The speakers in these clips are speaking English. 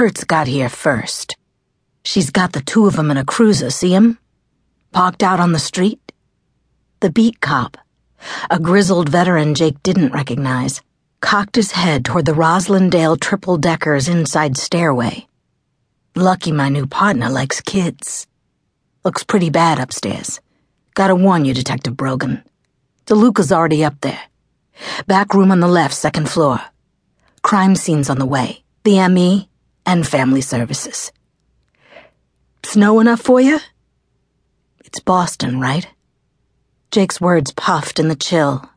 Kurtz got here first. She's got the two of 'em in a cruiser, see 'em? Parked out on the street? The beat cop, a grizzled veteran Jake didn't recognize, cocked his head toward the Roslindale triple decker's inside stairway. Lucky my new partner likes kids. Looks pretty bad upstairs. Gotta warn you, Detective Brogan. DeLuca's already up there. Back room on the left, second floor. Crime scene's on the way. The ME and family services. Snow enough for you? It's Boston, right? Jake's words puffed in the chill.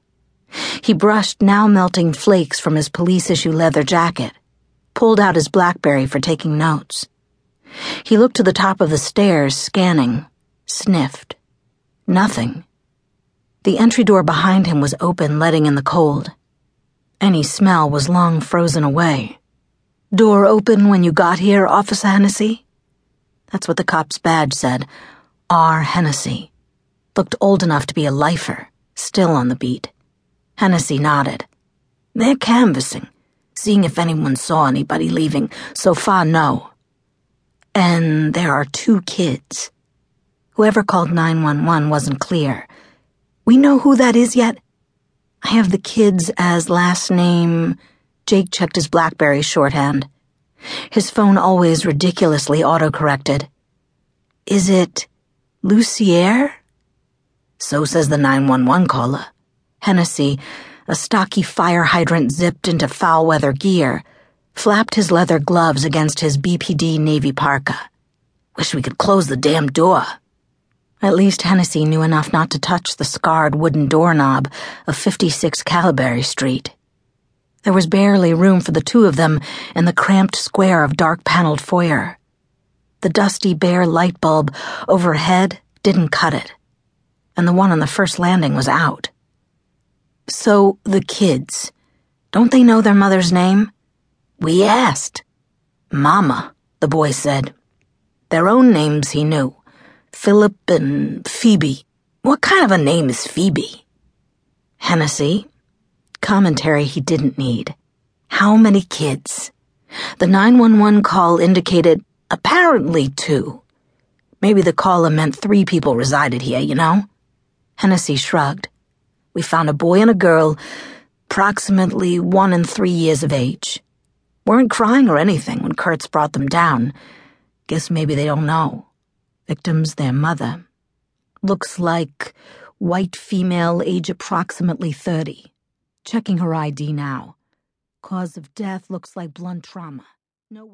He brushed now melting flakes from his police issue leather jacket, pulled out his Blackberry for taking notes. He looked to the top of the stairs, scanning, sniffed. Nothing. The entry door behind him was open, letting in the cold. Any smell was long frozen away. Door open when you got here, Officer Hennessy? That's what the cop's badge said. R. Hennessy. Looked old enough to be a lifer, still on the beat. Hennessy nodded. They're canvassing, seeing if anyone saw anybody leaving. So far, no. And there are two kids. Whoever called 911 wasn't clear. We know who that is yet? I have the kids as last name. Jake checked his Blackberry shorthand. His phone always ridiculously autocorrected. Is it Lucier? So says the 911 caller. Hennessy, a stocky fire hydrant zipped into foul weather gear, flapped his leather gloves against his BPD navy parka. Wish we could close the damn door. At least Hennessy knew enough not to touch the scarred wooden doorknob of 56 Calaberry Street. There was barely room for the two of them in the cramped square of dark paneled foyer. The dusty bare light bulb overhead didn't cut it, and the one on the first landing was out. So, the kids, don't they know their mother's name? We asked. Mama, the boy said. Their own names he knew. Philip and Phoebe. What kind of a name is Phoebe? Hennessy. Commentary he didn't need. How many kids? The 911 call indicated apparently two. Maybe the caller meant three people resided here, you know? Hennessy shrugged. We found a boy and a girl, approximately one and three years of age. Weren't crying or anything when Kurtz brought them down. Guess maybe they don't know. Victim's their mother. Looks like white female, age approximately 30. Checking her ID now. Cause of death looks like blunt trauma. No